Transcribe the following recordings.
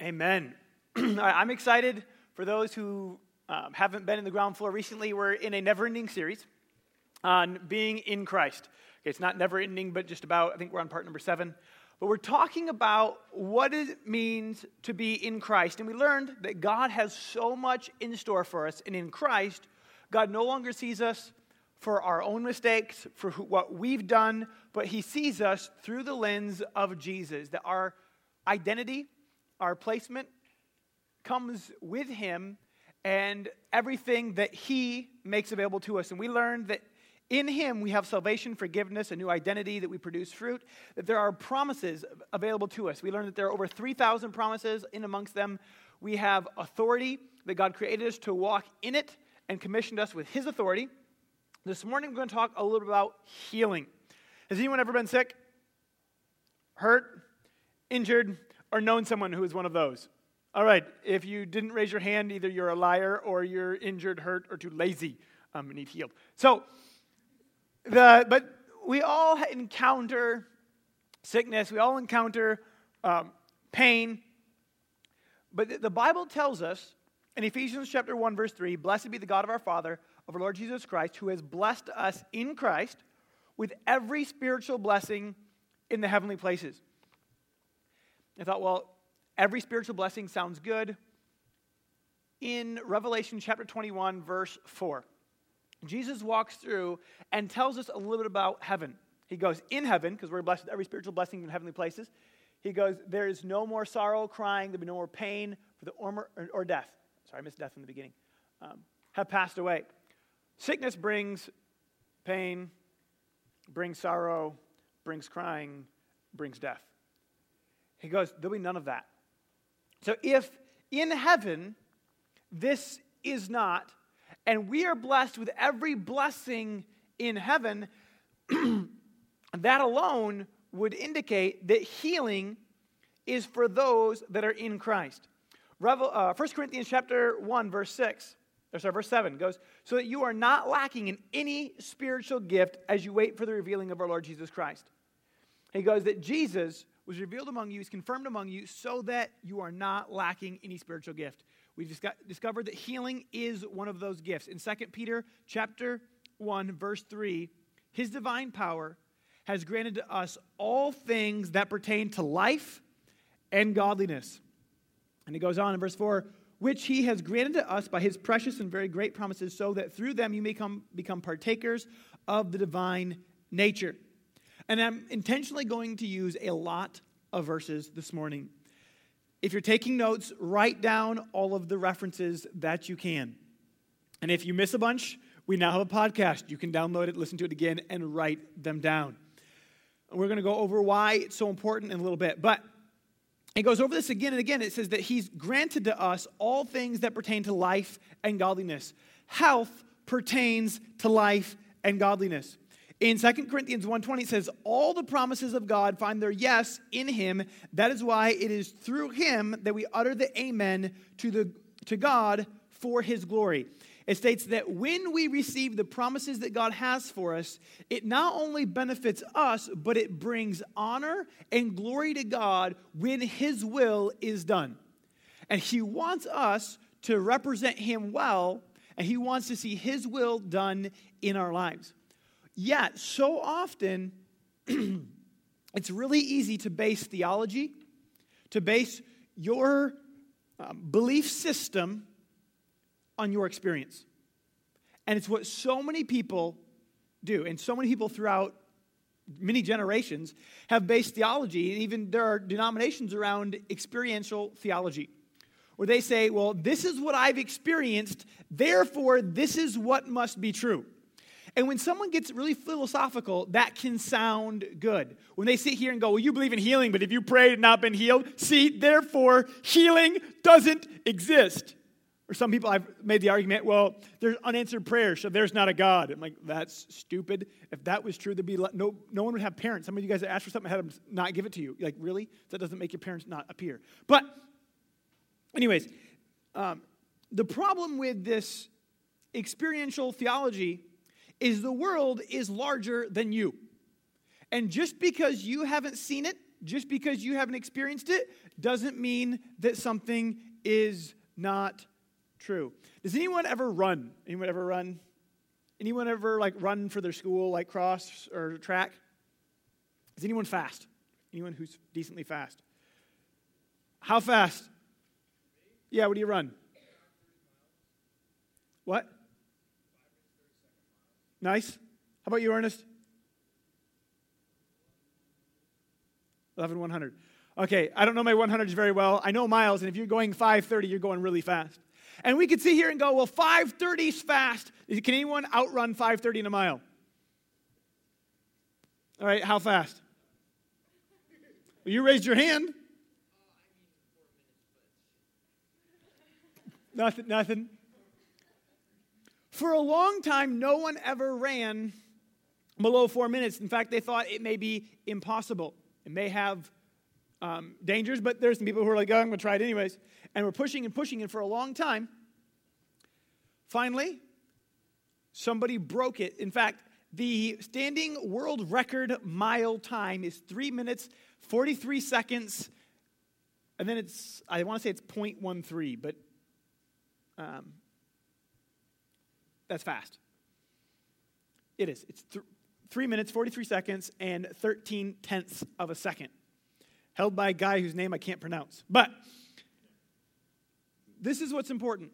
Amen. I'm excited for those who um, haven't been in the ground floor recently. We're in a never ending series on being in Christ. Okay, it's not never ending, but just about, I think we're on part number seven. But we're talking about what it means to be in Christ. And we learned that God has so much in store for us. And in Christ, God no longer sees us for our own mistakes, for what we've done, but He sees us through the lens of Jesus. That our identity, our placement comes with Him and everything that He makes available to us. And we learned that in Him we have salvation, forgiveness, a new identity, that we produce fruit, that there are promises available to us. We learned that there are over 3,000 promises. In amongst them, we have authority, that God created us to walk in it and commissioned us with His authority. This morning, we're going to talk a little bit about healing. Has anyone ever been sick, hurt, injured, or known someone who is one of those? All right, if you didn't raise your hand, either you're a liar or you're injured, hurt, or too lazy um, and need healed. So, the, but we all encounter sickness, we all encounter um, pain. But the Bible tells us in Ephesians chapter 1, verse 3 Blessed be the God of our Father, of our Lord Jesus Christ, who has blessed us in Christ with every spiritual blessing in the heavenly places. I thought, well, every spiritual blessing sounds good. In Revelation chapter 21, verse 4, Jesus walks through and tells us a little bit about heaven. He goes, In heaven, because we're blessed with every spiritual blessing in heavenly places, he goes, There is no more sorrow, crying, there'll be no more pain for the or, or death. Sorry, I missed death in the beginning. Um, have passed away. Sickness brings pain, brings sorrow, brings crying, brings death. He goes, There'll be none of that. So if in heaven this is not, and we are blessed with every blessing in heaven, that alone would indicate that healing is for those that are in Christ. Revel, uh, 1 Corinthians chapter 1, verse 6, or sorry, verse 7 goes, so that you are not lacking in any spiritual gift as you wait for the revealing of our Lord Jesus Christ. He goes that Jesus was revealed among you, is confirmed among you, so that you are not lacking any spiritual gift. We just got, discovered that healing is one of those gifts. In 2 Peter chapter 1, verse 3, his divine power has granted to us all things that pertain to life and godliness. And he goes on in verse 4 which he has granted to us by his precious and very great promises, so that through them you may come, become partakers of the divine nature. And I'm intentionally going to use a lot of verses this morning. If you're taking notes, write down all of the references that you can. And if you miss a bunch, we now have a podcast. You can download it, listen to it again, and write them down. We're going to go over why it's so important in a little bit. But it goes over this again and again. It says that He's granted to us all things that pertain to life and godliness. Health pertains to life and godliness. In 2 Corinthians 1:20 it says all the promises of God find their yes in him. That is why it is through him that we utter the amen to the to God for his glory. It states that when we receive the promises that God has for us, it not only benefits us, but it brings honor and glory to God when his will is done. And he wants us to represent him well, and he wants to see his will done in our lives. Yet, so often, it's really easy to base theology, to base your uh, belief system on your experience. And it's what so many people do. And so many people throughout many generations have based theology, and even there are denominations around experiential theology, where they say, well, this is what I've experienced, therefore, this is what must be true. And when someone gets really philosophical, that can sound good. When they sit here and go, Well, you believe in healing, but if you prayed and not been healed, see, therefore, healing doesn't exist. Or some people I've made the argument, well, there's unanswered prayers, so there's not a God. I'm like, that's stupid. If that was true, there'd be no, no one would have parents. Some of you guys that ask for something had them not give it to you. You're like, really? That doesn't make your parents not appear. But, anyways, um, the problem with this experiential theology is the world is larger than you. And just because you haven't seen it just because you haven't experienced it, doesn't mean that something is not true. Does anyone ever run? Anyone ever run? Anyone ever like run for their school, like cross or track? Is anyone fast? Anyone who's decently fast? How fast? Yeah, what do you run? What? Nice. How about you, Ernest? 11100. Okay, I don't know my 100s very well. I know miles, and if you're going 530, you're going really fast. And we could sit here and go, well, 530 is fast. Can anyone outrun 530 in a mile? All right, how fast? Well, you raised your hand. Nothing, nothing. For a long time, no one ever ran below four minutes. In fact, they thought it may be impossible. It may have um, dangers, but there's some people who are like, oh, I'm going to try it anyways. And we're pushing and pushing and for a long time. Finally, somebody broke it. In fact, the standing world record mile time is three minutes, 43 seconds, and then it's, I want to say it's 0.13, but um, that's fast. It is. It's th- three minutes, 43 seconds, and 13 tenths of a second held by a guy whose name I can't pronounce. But this is what's important.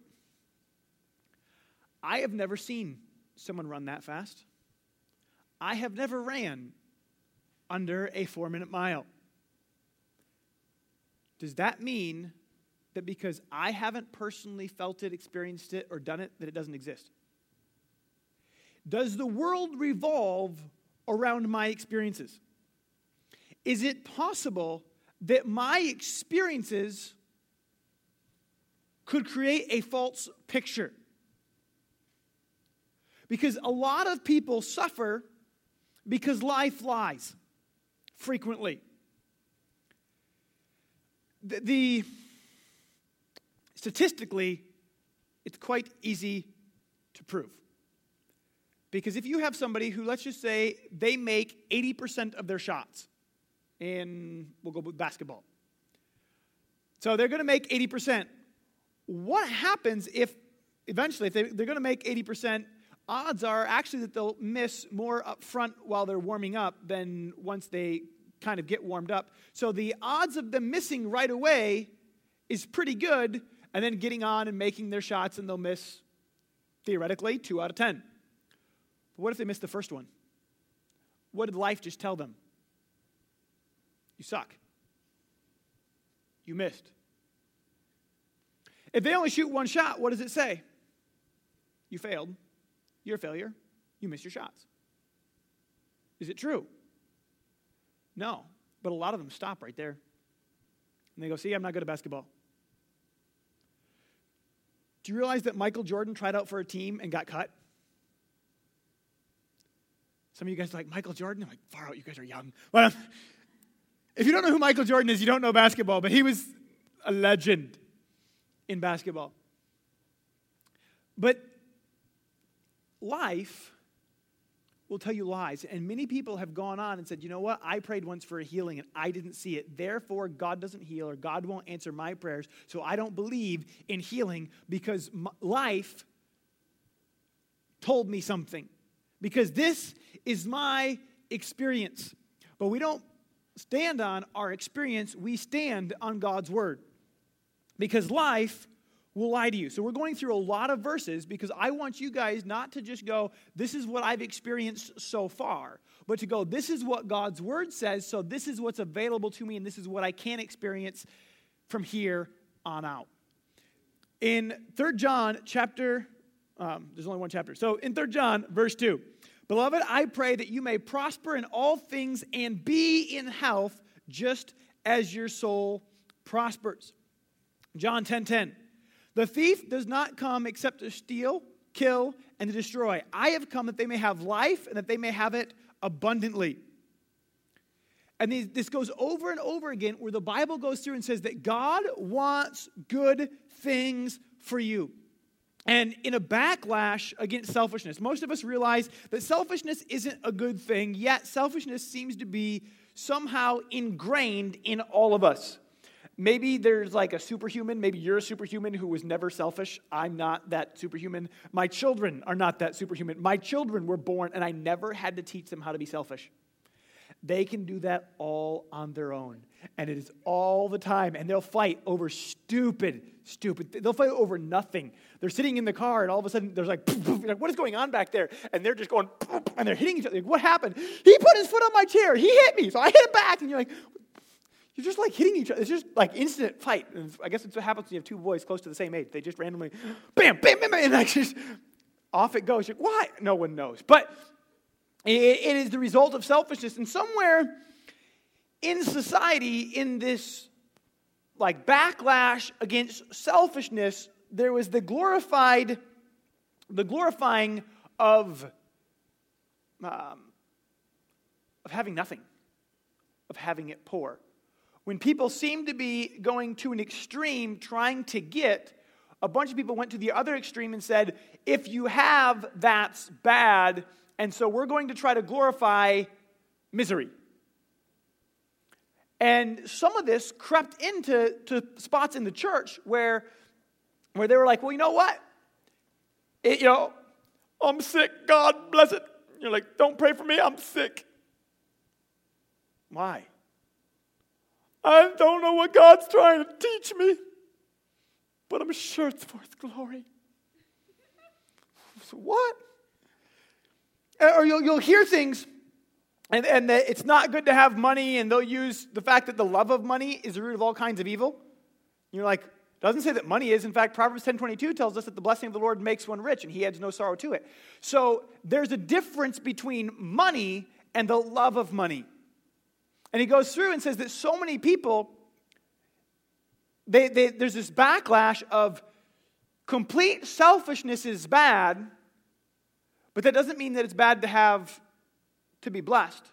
I have never seen someone run that fast. I have never ran under a four minute mile. Does that mean that because I haven't personally felt it, experienced it, or done it, that it doesn't exist? Does the world revolve around my experiences? Is it possible that my experiences could create a false picture. Because a lot of people suffer because life lies frequently. The, the, statistically, it's quite easy to prove. Because if you have somebody who, let's just say, they make 80% of their shots, in, we'll go with basketball. So they're going to make 80%. What happens if eventually, if they, they're going to make 80%, odds are actually that they'll miss more up front while they're warming up than once they kind of get warmed up. So the odds of them missing right away is pretty good, and then getting on and making their shots, and they'll miss theoretically two out of 10. But what if they miss the first one? What did life just tell them? You suck. You missed. If they only shoot one shot, what does it say? You failed. You're a failure. You missed your shots. Is it true? No. But a lot of them stop right there. And they go, See, I'm not good at basketball. Do you realize that Michael Jordan tried out for a team and got cut? Some of you guys are like, Michael Jordan? I'm like, far out, you guys are young. Well, if you don't know who Michael Jordan is, you don't know basketball, but he was a legend in basketball. But life will tell you lies. And many people have gone on and said, you know what? I prayed once for a healing and I didn't see it. Therefore, God doesn't heal or God won't answer my prayers. So I don't believe in healing because life told me something. Because this is my experience. But we don't stand on our experience, we stand on God's word. Because life will lie to you. So we're going through a lot of verses because I want you guys not to just go, this is what I've experienced so far, but to go, this is what God's word says, so this is what's available to me, and this is what I can experience from here on out. In 3 John chapter, um, there's only one chapter. So in 3 John, verse 2, Beloved, I pray that you may prosper in all things and be in health just as your soul prospers. John 10:10. 10, 10, the thief does not come except to steal, kill, and to destroy. I have come that they may have life and that they may have it abundantly. And this goes over and over again where the Bible goes through and says that God wants good things for you and in a backlash against selfishness. Most of us realize that selfishness isn't a good thing, yet selfishness seems to be somehow ingrained in all of us. Maybe there's like a superhuman. Maybe you're a superhuman who was never selfish. I'm not that superhuman. My children are not that superhuman. My children were born, and I never had to teach them how to be selfish. They can do that all on their own. And it is all the time. And they'll fight over stupid, stupid. They'll fight over nothing. They're sitting in the car, and all of a sudden, there's like, like what is going on back there? And they're just going, and they're hitting each other. Like, what happened? He put his foot on my chair. He hit me. So I hit him back. And you're like, you're just like hitting each other. It's just like instant fight. And I guess it's what happens when you have two boys close to the same age. They just randomly, bam, bam, bam, bam, and like just off it goes. You're, why? No one knows. But it, it is the result of selfishness. And somewhere in society, in this like backlash against selfishness, there was the glorified, the glorifying of, um, of having nothing, of having it poor when people seemed to be going to an extreme trying to get, a bunch of people went to the other extreme and said, if you have, that's bad. And so we're going to try to glorify misery. And some of this crept into to spots in the church where, where they were like, well, you know what? It, you know, I'm sick. God bless it. You're like, don't pray for me. I'm sick. Why? I don't know what God's trying to teach me, but I'm sure it's for His glory. So what? Uh, or you'll, you'll hear things, and, and it's not good to have money, and they'll use the fact that the love of money is the root of all kinds of evil. You're like, doesn't say that money is. In fact, Proverbs 10:22 tells us that the blessing of the Lord makes one rich, and he adds no sorrow to it. So there's a difference between money and the love of money. And he goes through and says that so many people, they, they, there's this backlash of complete selfishness is bad, but that doesn't mean that it's bad to have, to be blessed.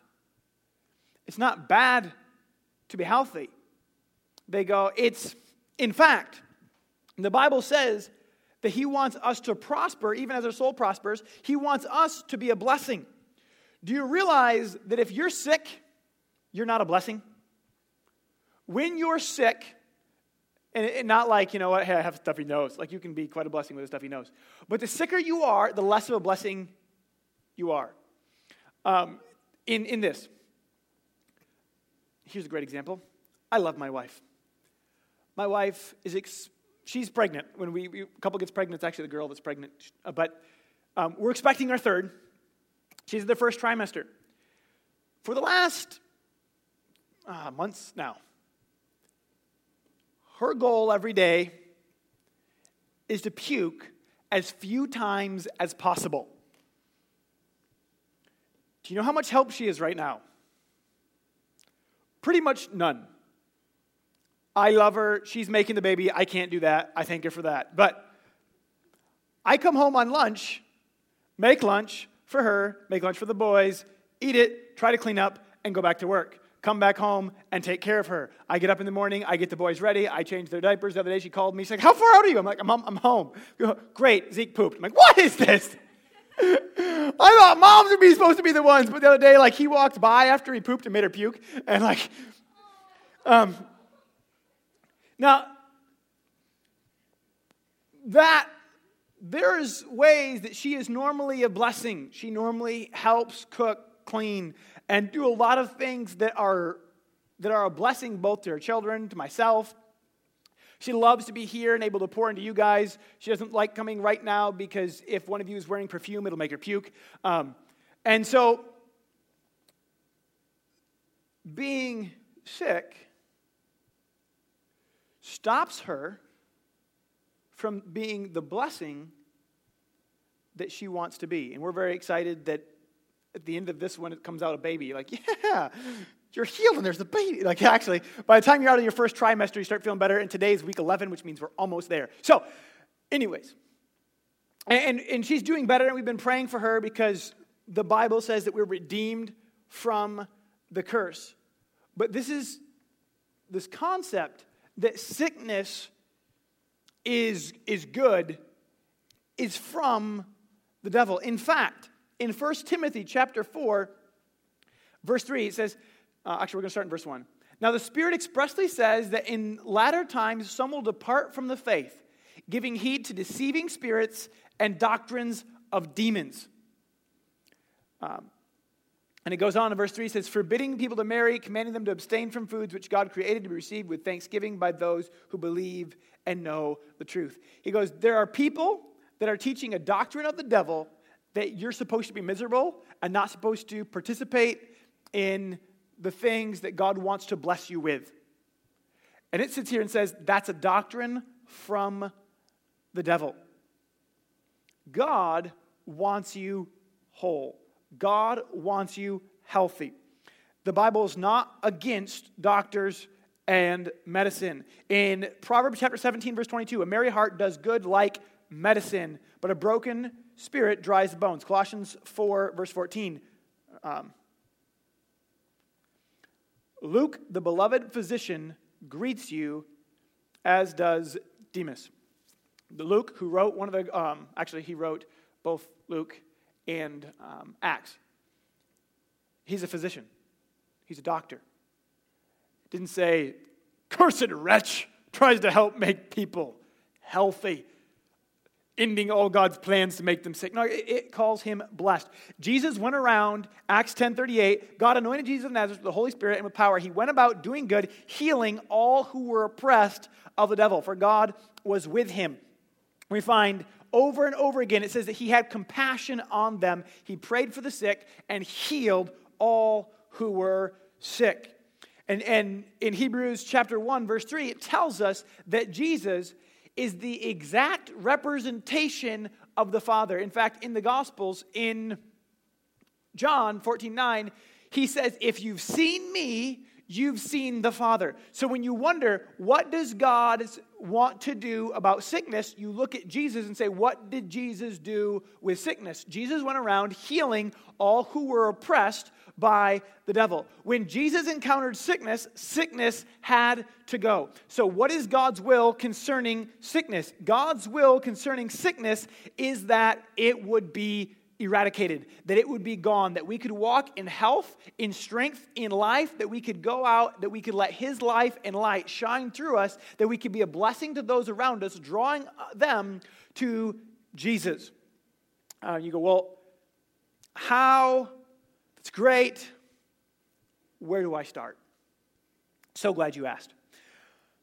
It's not bad to be healthy. They go, it's, in fact, the Bible says that He wants us to prosper, even as our soul prospers. He wants us to be a blessing. Do you realize that if you're sick, you're not a blessing. When you're sick, and not like, you know what, hey, I have a stuffy nose. Like you can be quite a blessing with a stuffy nose. But the sicker you are, the less of a blessing you are. Um, in, in this, here's a great example. I love my wife. My wife is, ex- she's pregnant. When we, we, a couple gets pregnant, it's actually the girl that's pregnant. Uh, but um, we're expecting our third. She's in the first trimester. For the last uh, months now. Her goal every day is to puke as few times as possible. Do you know how much help she is right now? Pretty much none. I love her. She's making the baby. I can't do that. I thank her for that. But I come home on lunch, make lunch for her, make lunch for the boys, eat it, try to clean up, and go back to work come back home and take care of her. I get up in the morning, I get the boys ready, I change their diapers. The other day she called me, she's like, How far out are you? I'm like, I'm, I'm home. Great, Zeke pooped. I'm like, What is this? I thought moms would be supposed to be the ones, but the other day, like, he walked by after he pooped and made her puke, and like, um, now, that there's ways that she is normally a blessing. She normally helps cook, clean, and do a lot of things that are, that are a blessing both to her children, to myself. She loves to be here and able to pour into you guys. She doesn't like coming right now because if one of you is wearing perfume, it'll make her puke. Um, and so, being sick stops her from being the blessing that she wants to be. And we're very excited that at the end of this when it comes out a baby. like, yeah, you're healed and there's a baby. Like, actually, by the time you're out of your first trimester, you start feeling better. And today is week 11, which means we're almost there. So, anyways, and, and she's doing better, and we've been praying for her because the Bible says that we're redeemed from the curse. But this is this concept that sickness is, is good is from the devil. In fact, in 1 Timothy chapter 4, verse 3, it says, Uh, actually, we're going to start in verse 1. Now, the Spirit expressly says that in latter times some will depart from the faith, giving heed to deceiving spirits and doctrines of demons. Um, and it goes on in verse 3 says, forbidding people to marry, commanding them to abstain from foods which God created to be received with thanksgiving by those who believe and know the truth. He goes, There are people that are teaching a doctrine of the devil that you're supposed to be miserable and not supposed to participate in the things that God wants to bless you with. And it sits here and says, That's a doctrine from the devil. God wants you whole. God wants you healthy. The Bible is not against doctors and medicine. In Proverbs chapter 17, verse 22, a merry heart does good like medicine, but a broken spirit dries the bones. Colossians 4, verse 14. Um, Luke, the beloved physician, greets you, as does Demas. Luke, who wrote one of the, um, actually, he wrote both Luke and um, Acts. He's a physician, he's a doctor. Didn't say, cursed wretch tries to help make people healthy ending all God's plans to make them sick. No, it, it, calls him blessed. Jesus went around, Acts 10:38, God anointed Jesus of Nazareth with the Holy Spirit and with power. He went about doing good, healing all who were oppressed of the devil, for God was with him. We find over and over again, it says that he had compassion on them. He prayed for the sick and healed all who were sick. And, and in Hebrews chapter 1, verse 3, it tells us that Jesus is the exact representation of the Father. In fact, in the Gospels, in John 14 9, he says, If you've seen me, you've seen the Father. So when you wonder, what does God want to do about sickness? You look at Jesus and say, what did Jesus do with sickness? Jesus went around healing all who were oppressed by the devil. When Jesus encountered sickness, sickness had to go. So, what is God's will concerning sickness? God's will concerning sickness is that it would be eradicated, that it would be gone, that we could walk in health, in strength, in life, that we could go out, that we could let His life and light shine through us, that we could be a blessing to those around us, drawing them to Jesus. Uh, you go, well, how? It's great. Where do I start? So glad you asked.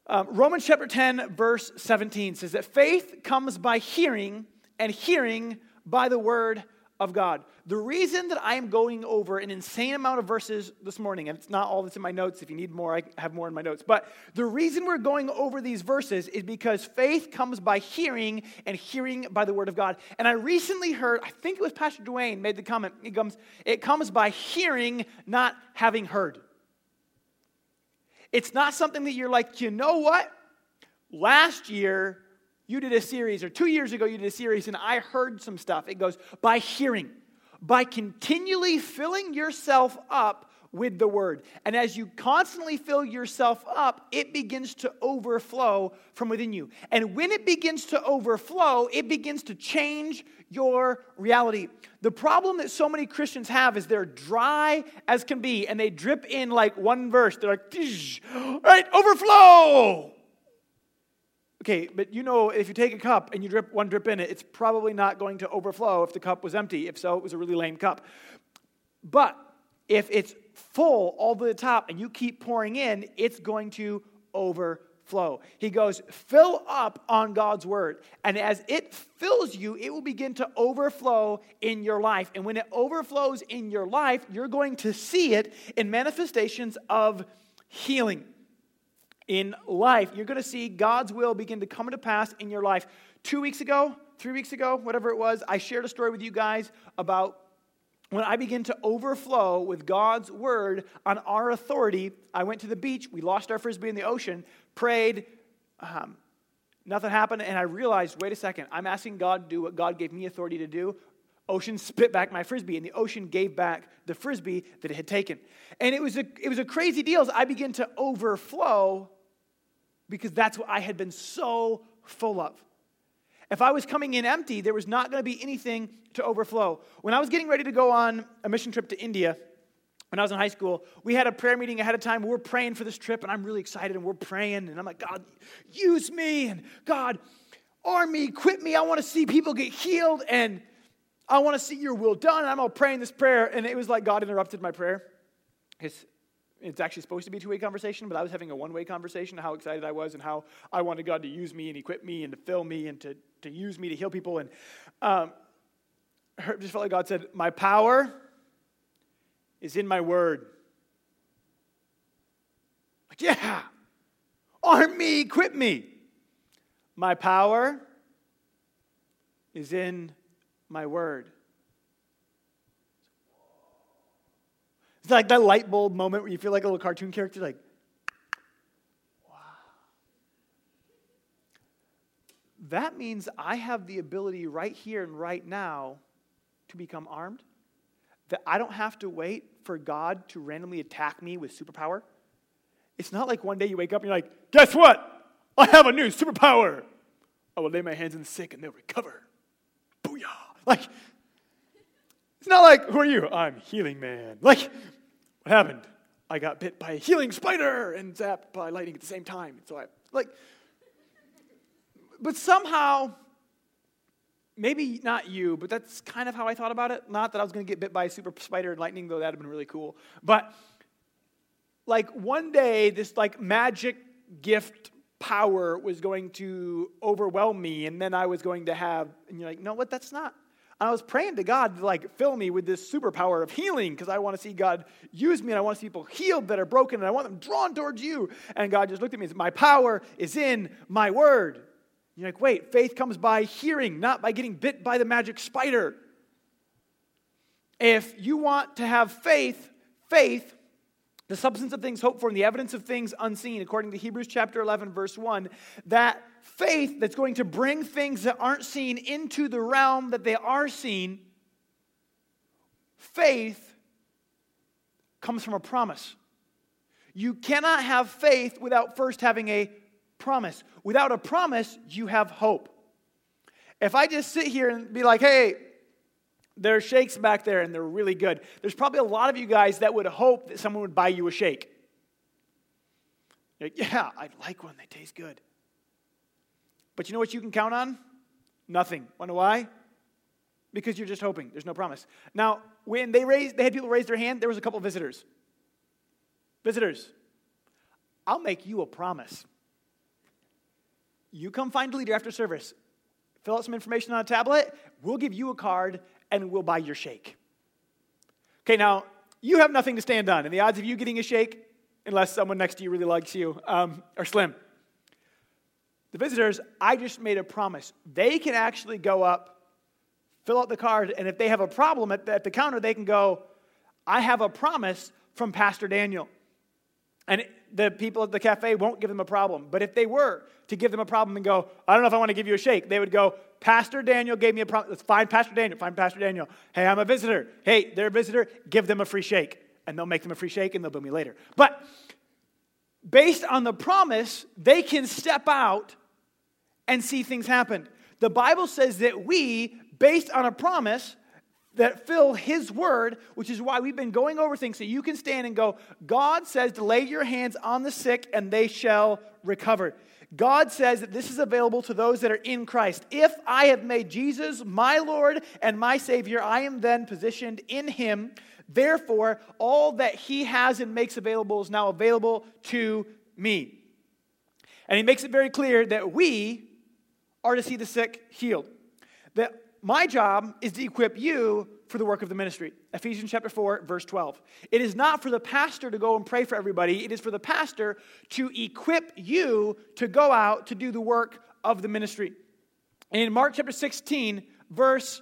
Um, Romans chapter 10, verse 17 says that faith comes by hearing, and hearing by the word of God. The reason that I am going over an insane amount of verses this morning, and it's not all that's in my notes. If you need more, I have more in my notes. But the reason we're going over these verses is because faith comes by hearing, and hearing by the word of God. And I recently heard, I think it was Pastor Dwayne made the comment, it comes, it comes by hearing, not having heard. It's not something that you're like, you know what? Last year, you did a series, or two years ago, you did a series, and I heard some stuff. It goes, by hearing, by continually filling yourself up with the word. And as you constantly fill yourself up, it begins to overflow from within you. And when it begins to overflow, it begins to change your reality. The problem that so many Christians have is they're dry as can be and they drip in like one verse. They're like, right, overflow. Okay, but you know, if you take a cup and you drip one drip in it, it's probably not going to overflow if the cup was empty. If so, it was a really lame cup. But if it's full all the top and you keep pouring in, it's going to overflow. He goes, fill up on God's word. And as it fills you, it will begin to overflow in your life. And when it overflows in your life, you're going to see it in manifestations of healing in life, you're going to see God's will begin to come into pass in your life. Two weeks ago, three weeks ago, whatever it was, I shared a story with you guys about when I began to overflow with God's word on our authority. I went to the beach, we lost our frisbee in the ocean, prayed, um, nothing happened, and I realized wait a second, I'm asking God to do what God gave me authority to do. Ocean spit back my frisbee, and the ocean gave back the frisbee that it had taken. And it was a, it was a crazy deal as I began to overflow because that's what I had been so full of. If I was coming in empty, there was not going to be anything to overflow. When I was getting ready to go on a mission trip to India, when I was in high school, we had a prayer meeting ahead of time. We are praying for this trip, and I'm really excited, and we're praying, and I'm like, God, use me, and God, arm me, equip me. I want to see people get healed, and I want to see your will done. And I'm all praying this prayer, and it was like God interrupted my prayer. It's, it's actually supposed to be a two way conversation, but I was having a one way conversation how excited I was and how I wanted God to use me and equip me and to fill me and to, to use me to heal people. And um, just felt like God said, My power is in my word. Like, yeah, arm me, equip me. My power is in my word. Like that light bulb moment where you feel like a little cartoon character, like, wow. That means I have the ability right here and right now to become armed. That I don't have to wait for God to randomly attack me with superpower. It's not like one day you wake up and you're like, guess what? I have a new superpower. Oh, I will lay my hands on the sick and they'll recover. Booyah. Like, it's not like, who are you? I'm healing man. Like, what happened? I got bit by a healing spider and zapped by lightning at the same time. So I, like, but somehow, maybe not you, but that's kind of how I thought about it. Not that I was going to get bit by a super spider and lightning, though that'd have been really cool. But, like, one day, this, like, magic gift power was going to overwhelm me, and then I was going to have, and you're like, no, what? That's not. I was praying to God to like fill me with this superpower of healing because I want to see God use me and I want to see people healed that are broken and I want them drawn towards you. And God just looked at me and said, My power is in my word. And you're like, wait, faith comes by hearing, not by getting bit by the magic spider. If you want to have faith, faith the substance of things hoped for and the evidence of things unseen, according to Hebrews chapter 11, verse 1, that faith that's going to bring things that aren't seen into the realm that they are seen, faith comes from a promise. You cannot have faith without first having a promise. Without a promise, you have hope. If I just sit here and be like, hey, there are shakes back there, and they're really good. There's probably a lot of you guys that would hope that someone would buy you a shake. Like, yeah, I like one. They taste good. But you know what you can count on? Nothing. Wonder why? Because you're just hoping. There's no promise. Now, when they raised, they had people raise their hand. There was a couple visitors. Visitors, I'll make you a promise. You come find a leader after service. Fill out some information on a tablet. We'll give you a card, and we'll buy your shake. Okay, now, you have nothing to stand on, and the odds of you getting a shake, unless someone next to you really likes you, um, are slim. The visitors, I just made a promise. They can actually go up, fill out the card, and if they have a problem at the, at the counter, they can go, I have a promise from Pastor Daniel. And the people at the cafe won't give them a problem. But if they were to give them a problem and go, I don't know if I want to give you a shake, they would go, Pastor Daniel gave me a problem. Let's find Pastor Daniel. Find Pastor Daniel. Hey, I'm a visitor. Hey, they're a visitor. Give them a free shake. And they'll make them a free shake and they'll bill me later. But based on the promise, they can step out and see things happen. The Bible says that we, based on a promise, that fill His word, which is why we've been going over things so you can stand and go, God says to lay your hands on the sick and they shall recover. God says that this is available to those that are in Christ. If I have made Jesus my Lord and my Savior, I am then positioned in Him. Therefore, all that He has and makes available is now available to me. And He makes it very clear that we are to see the sick healed. That my job is to equip you for the work of the ministry. Ephesians chapter 4, verse 12. It is not for the pastor to go and pray for everybody, it is for the pastor to equip you to go out to do the work of the ministry. And In Mark chapter 16, verse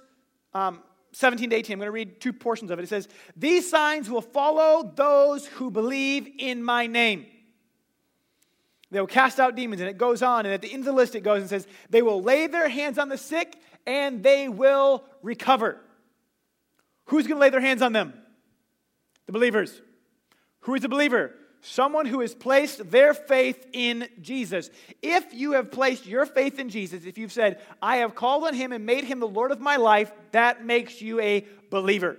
um, 17 to 18, I'm going to read two portions of it. It says, These signs will follow those who believe in my name. They will cast out demons. And it goes on. And at the end of the list, it goes and says, They will lay their hands on the sick and they will recover. Who's going to lay their hands on them? The believers. Who is a believer? Someone who has placed their faith in Jesus. If you have placed your faith in Jesus, if you've said, I have called on him and made him the Lord of my life, that makes you a believer.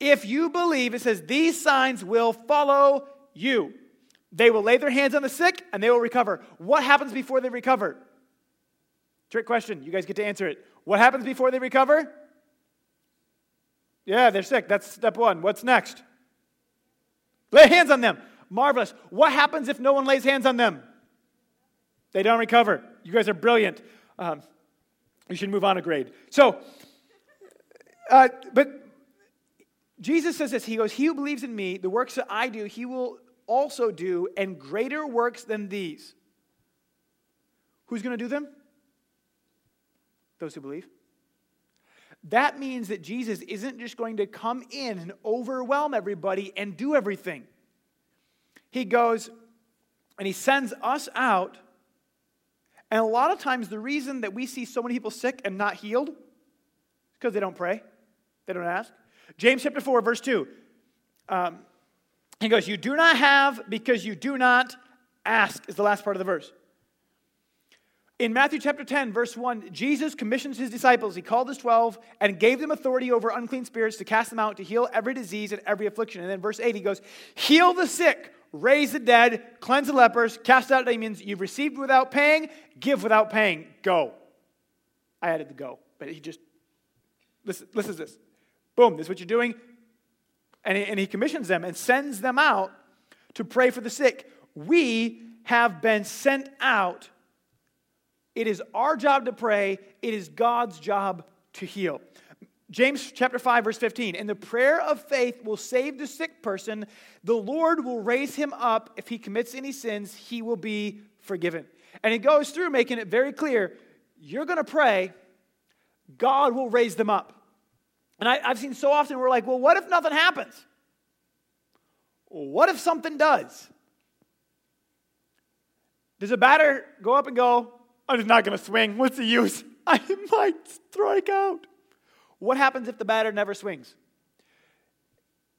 If you believe, it says, these signs will follow you. They will lay their hands on the sick and they will recover. What happens before they recover? Trick question. You guys get to answer it. What happens before they recover? Yeah, they're sick. That's step one. What's next? Lay hands on them. Marvelous. What happens if no one lays hands on them? They don't recover. You guys are brilliant. Um, you should move on a grade. So, uh, but Jesus says this He goes, He who believes in me, the works that I do, he will also do, and greater works than these. Who's going to do them? Those who believe. That means that Jesus isn't just going to come in and overwhelm everybody and do everything. He goes and he sends us out. And a lot of times, the reason that we see so many people sick and not healed is because they don't pray, they don't ask. James chapter 4, verse 2. Um, he goes, You do not have because you do not ask, is the last part of the verse. In Matthew chapter 10, verse 1, Jesus commissions his disciples. He called his 12 and gave them authority over unclean spirits to cast them out, to heal every disease and every affliction. And then verse 8, he goes, Heal the sick, raise the dead, cleanse the lepers, cast out demons. You've received without paying, give without paying. Go. I added the go, but he just, listen, listen to this. Boom, this is what you're doing. And he, and he commissions them and sends them out to pray for the sick. We have been sent out it is our job to pray, it is God's job to heal. James chapter 5 verse 15, and the prayer of faith will save the sick person. The Lord will raise him up if he commits any sins, he will be forgiven. And it goes through making it very clear, you're going to pray, God will raise them up. And I, have seen so often we're like, well, what if nothing happens? What if something does? Does a batter go up and go, I'm just not going to swing. What's the use? I might strike out. What happens if the batter never swings?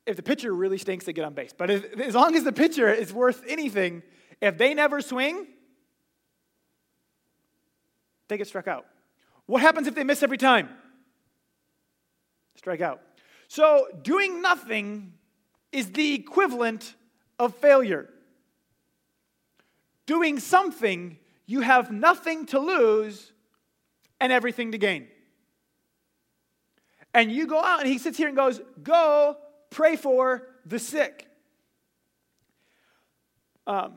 If the pitcher really stinks, they get on base. But if, as long as the pitcher is worth anything, if they never swing, they get struck out. What happens if they miss every time? Strike out. So, doing nothing is the equivalent of failure. Doing something you have nothing to lose and everything to gain. And you go out, and he sits here and goes, Go pray for the sick. Um,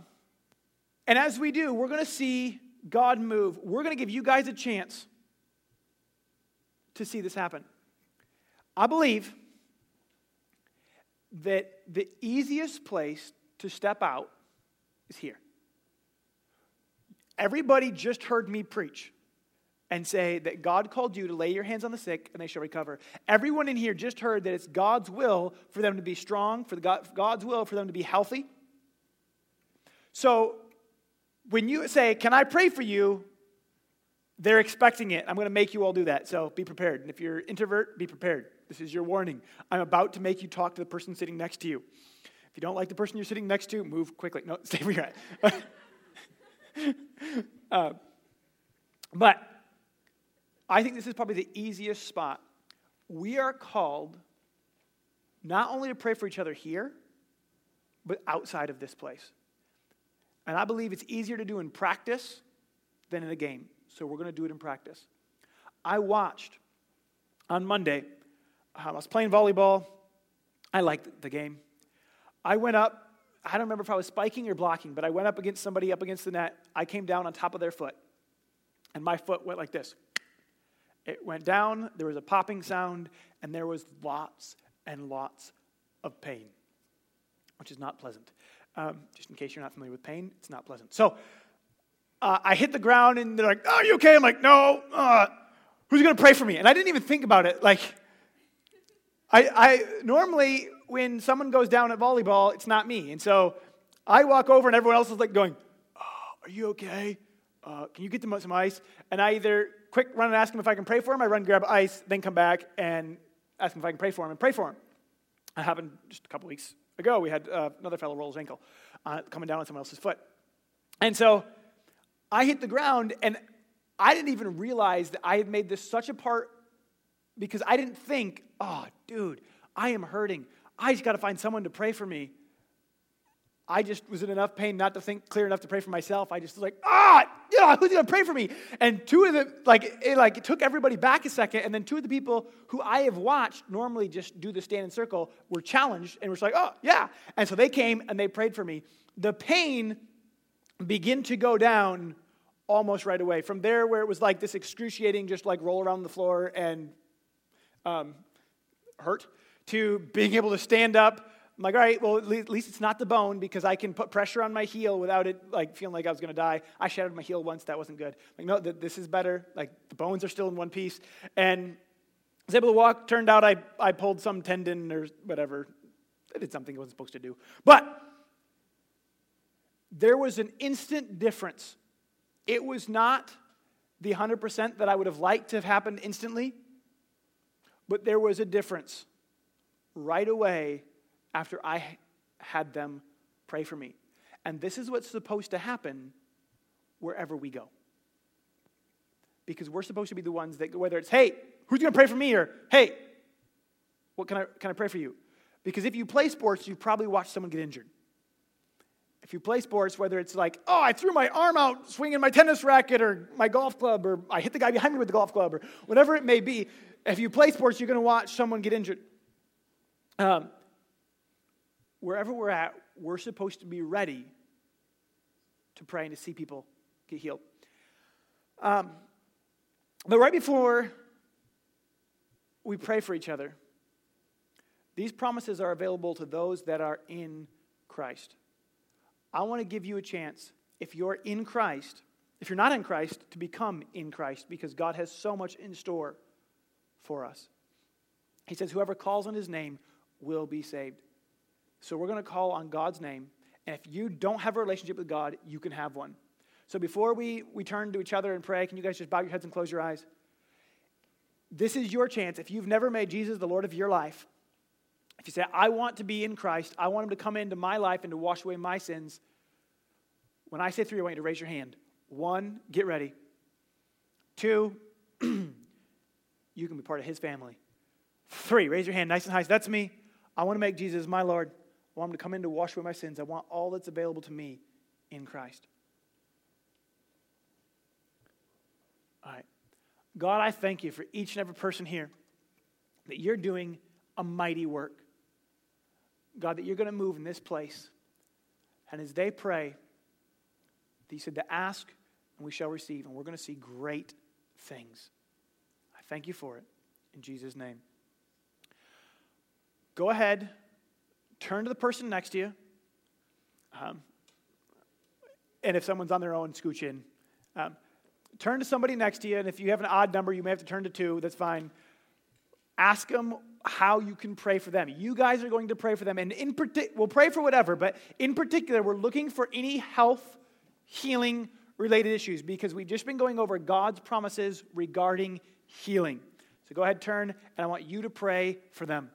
and as we do, we're going to see God move. We're going to give you guys a chance to see this happen. I believe that the easiest place to step out is here. Everybody just heard me preach and say that God called you to lay your hands on the sick and they shall recover. Everyone in here just heard that it's God's will for them to be strong, for God's will for them to be healthy. So when you say, Can I pray for you? They're expecting it. I'm going to make you all do that. So be prepared. And if you're introvert, be prepared. This is your warning. I'm about to make you talk to the person sitting next to you. If you don't like the person you're sitting next to, move quickly. No, stay where you're at. uh, but I think this is probably the easiest spot. We are called not only to pray for each other here, but outside of this place. And I believe it's easier to do in practice than in a game. So we're going to do it in practice. I watched on Monday, um, I was playing volleyball. I liked the game. I went up I don't remember if I was spiking or blocking, but I went up against somebody up against the net. I came down on top of their foot, and my foot went like this. It went down, there was a popping sound, and there was lots and lots of pain, which is not pleasant. Um, just in case you're not familiar with pain, it's not pleasant. So uh, I hit the ground, and they're like, oh, Are you okay? I'm like, No. Uh, who's going to pray for me? And I didn't even think about it. Like, I, I normally when someone goes down at volleyball, it's not me. And so I walk over and everyone else is like going, oh, Are you okay? Uh, can you get them some ice? And I either quick run and ask him if I can pray for him. I run, grab ice, then come back and ask him if I can pray for him and pray for him. It happened just a couple weeks ago. We had uh, another fellow roll his ankle uh, coming down on someone else's foot. And so I hit the ground and I didn't even realize that I had made this such a part because I didn't think, oh, dude, I am hurting. I just got to find someone to pray for me. I just was in enough pain not to think clear enough to pray for myself. I just was like, ah, yeah, who's gonna pray for me? And two of the like it like it took everybody back a second, and then two of the people who I have watched normally just do the stand in circle were challenged and were like, oh yeah. And so they came and they prayed for me. The pain began to go down almost right away. From there, where it was like this excruciating, just like roll around the floor and um, hurt, to being able to stand up I'm like, all right, well, at least it's not the bone because I can put pressure on my heel without it like feeling like I was going to die. I shattered my heel once. That wasn't good. Like, no, th- this is better. Like, the bones are still in one piece. And I was able to walk. Turned out I, I pulled some tendon or whatever. I did something I wasn't supposed to do. But there was an instant difference. It was not the 100% that I would have liked to have happened instantly, but there was a difference right away after I had them pray for me. And this is what's supposed to happen wherever we go. Because we're supposed to be the ones that, whether it's, hey, who's going to pray for me? Or, hey, what can I, can I pray for you? Because if you play sports, you've probably watched someone get injured. If you play sports, whether it's like, oh, I threw my arm out swinging my tennis racket or my golf club, or I hit the guy behind me with the golf club, or whatever it may be, if you play sports, you're going to watch someone get injured. Um, wherever we're at, we're supposed to be ready to pray and to see people get healed. Um, but right before we pray for each other, these promises are available to those that are in Christ. I want to give you a chance, if you're in Christ, if you're not in Christ, to become in Christ because God has so much in store for us. He says, Whoever calls on his name will be saved. So we're going to call on God's name. And if you don't have a relationship with God, you can have one. So before we, we turn to each other and pray, can you guys just bow your heads and close your eyes? This is your chance. If you've never made Jesus the Lord of your life, if you say, I want to be in Christ, I want him to come into my life and to wash away my sins, when I say three, I want you to raise your hand. One, get ready. Two, you can be part of his family. Three, raise your hand nice and high. That's me. I want to make Jesus my Lord. I want him to come in to wash away my sins. I want all that's available to me in Christ. All right. God, I thank you for each and every person here that you're doing a mighty work. God, that you're going to move in this place. And as they pray, you said to ask and we shall receive, and we're going to see great things. I thank you for it. In Jesus' name. Go ahead, turn to the person next to you. Um, and if someone's on their own, scooch in. Um, turn to somebody next to you, and if you have an odd number, you may have to turn to two. That's fine. Ask them how you can pray for them. You guys are going to pray for them, and in particular, we'll pray for whatever, but in particular, we're looking for any health, healing related issues because we've just been going over God's promises regarding healing. So go ahead, turn, and I want you to pray for them.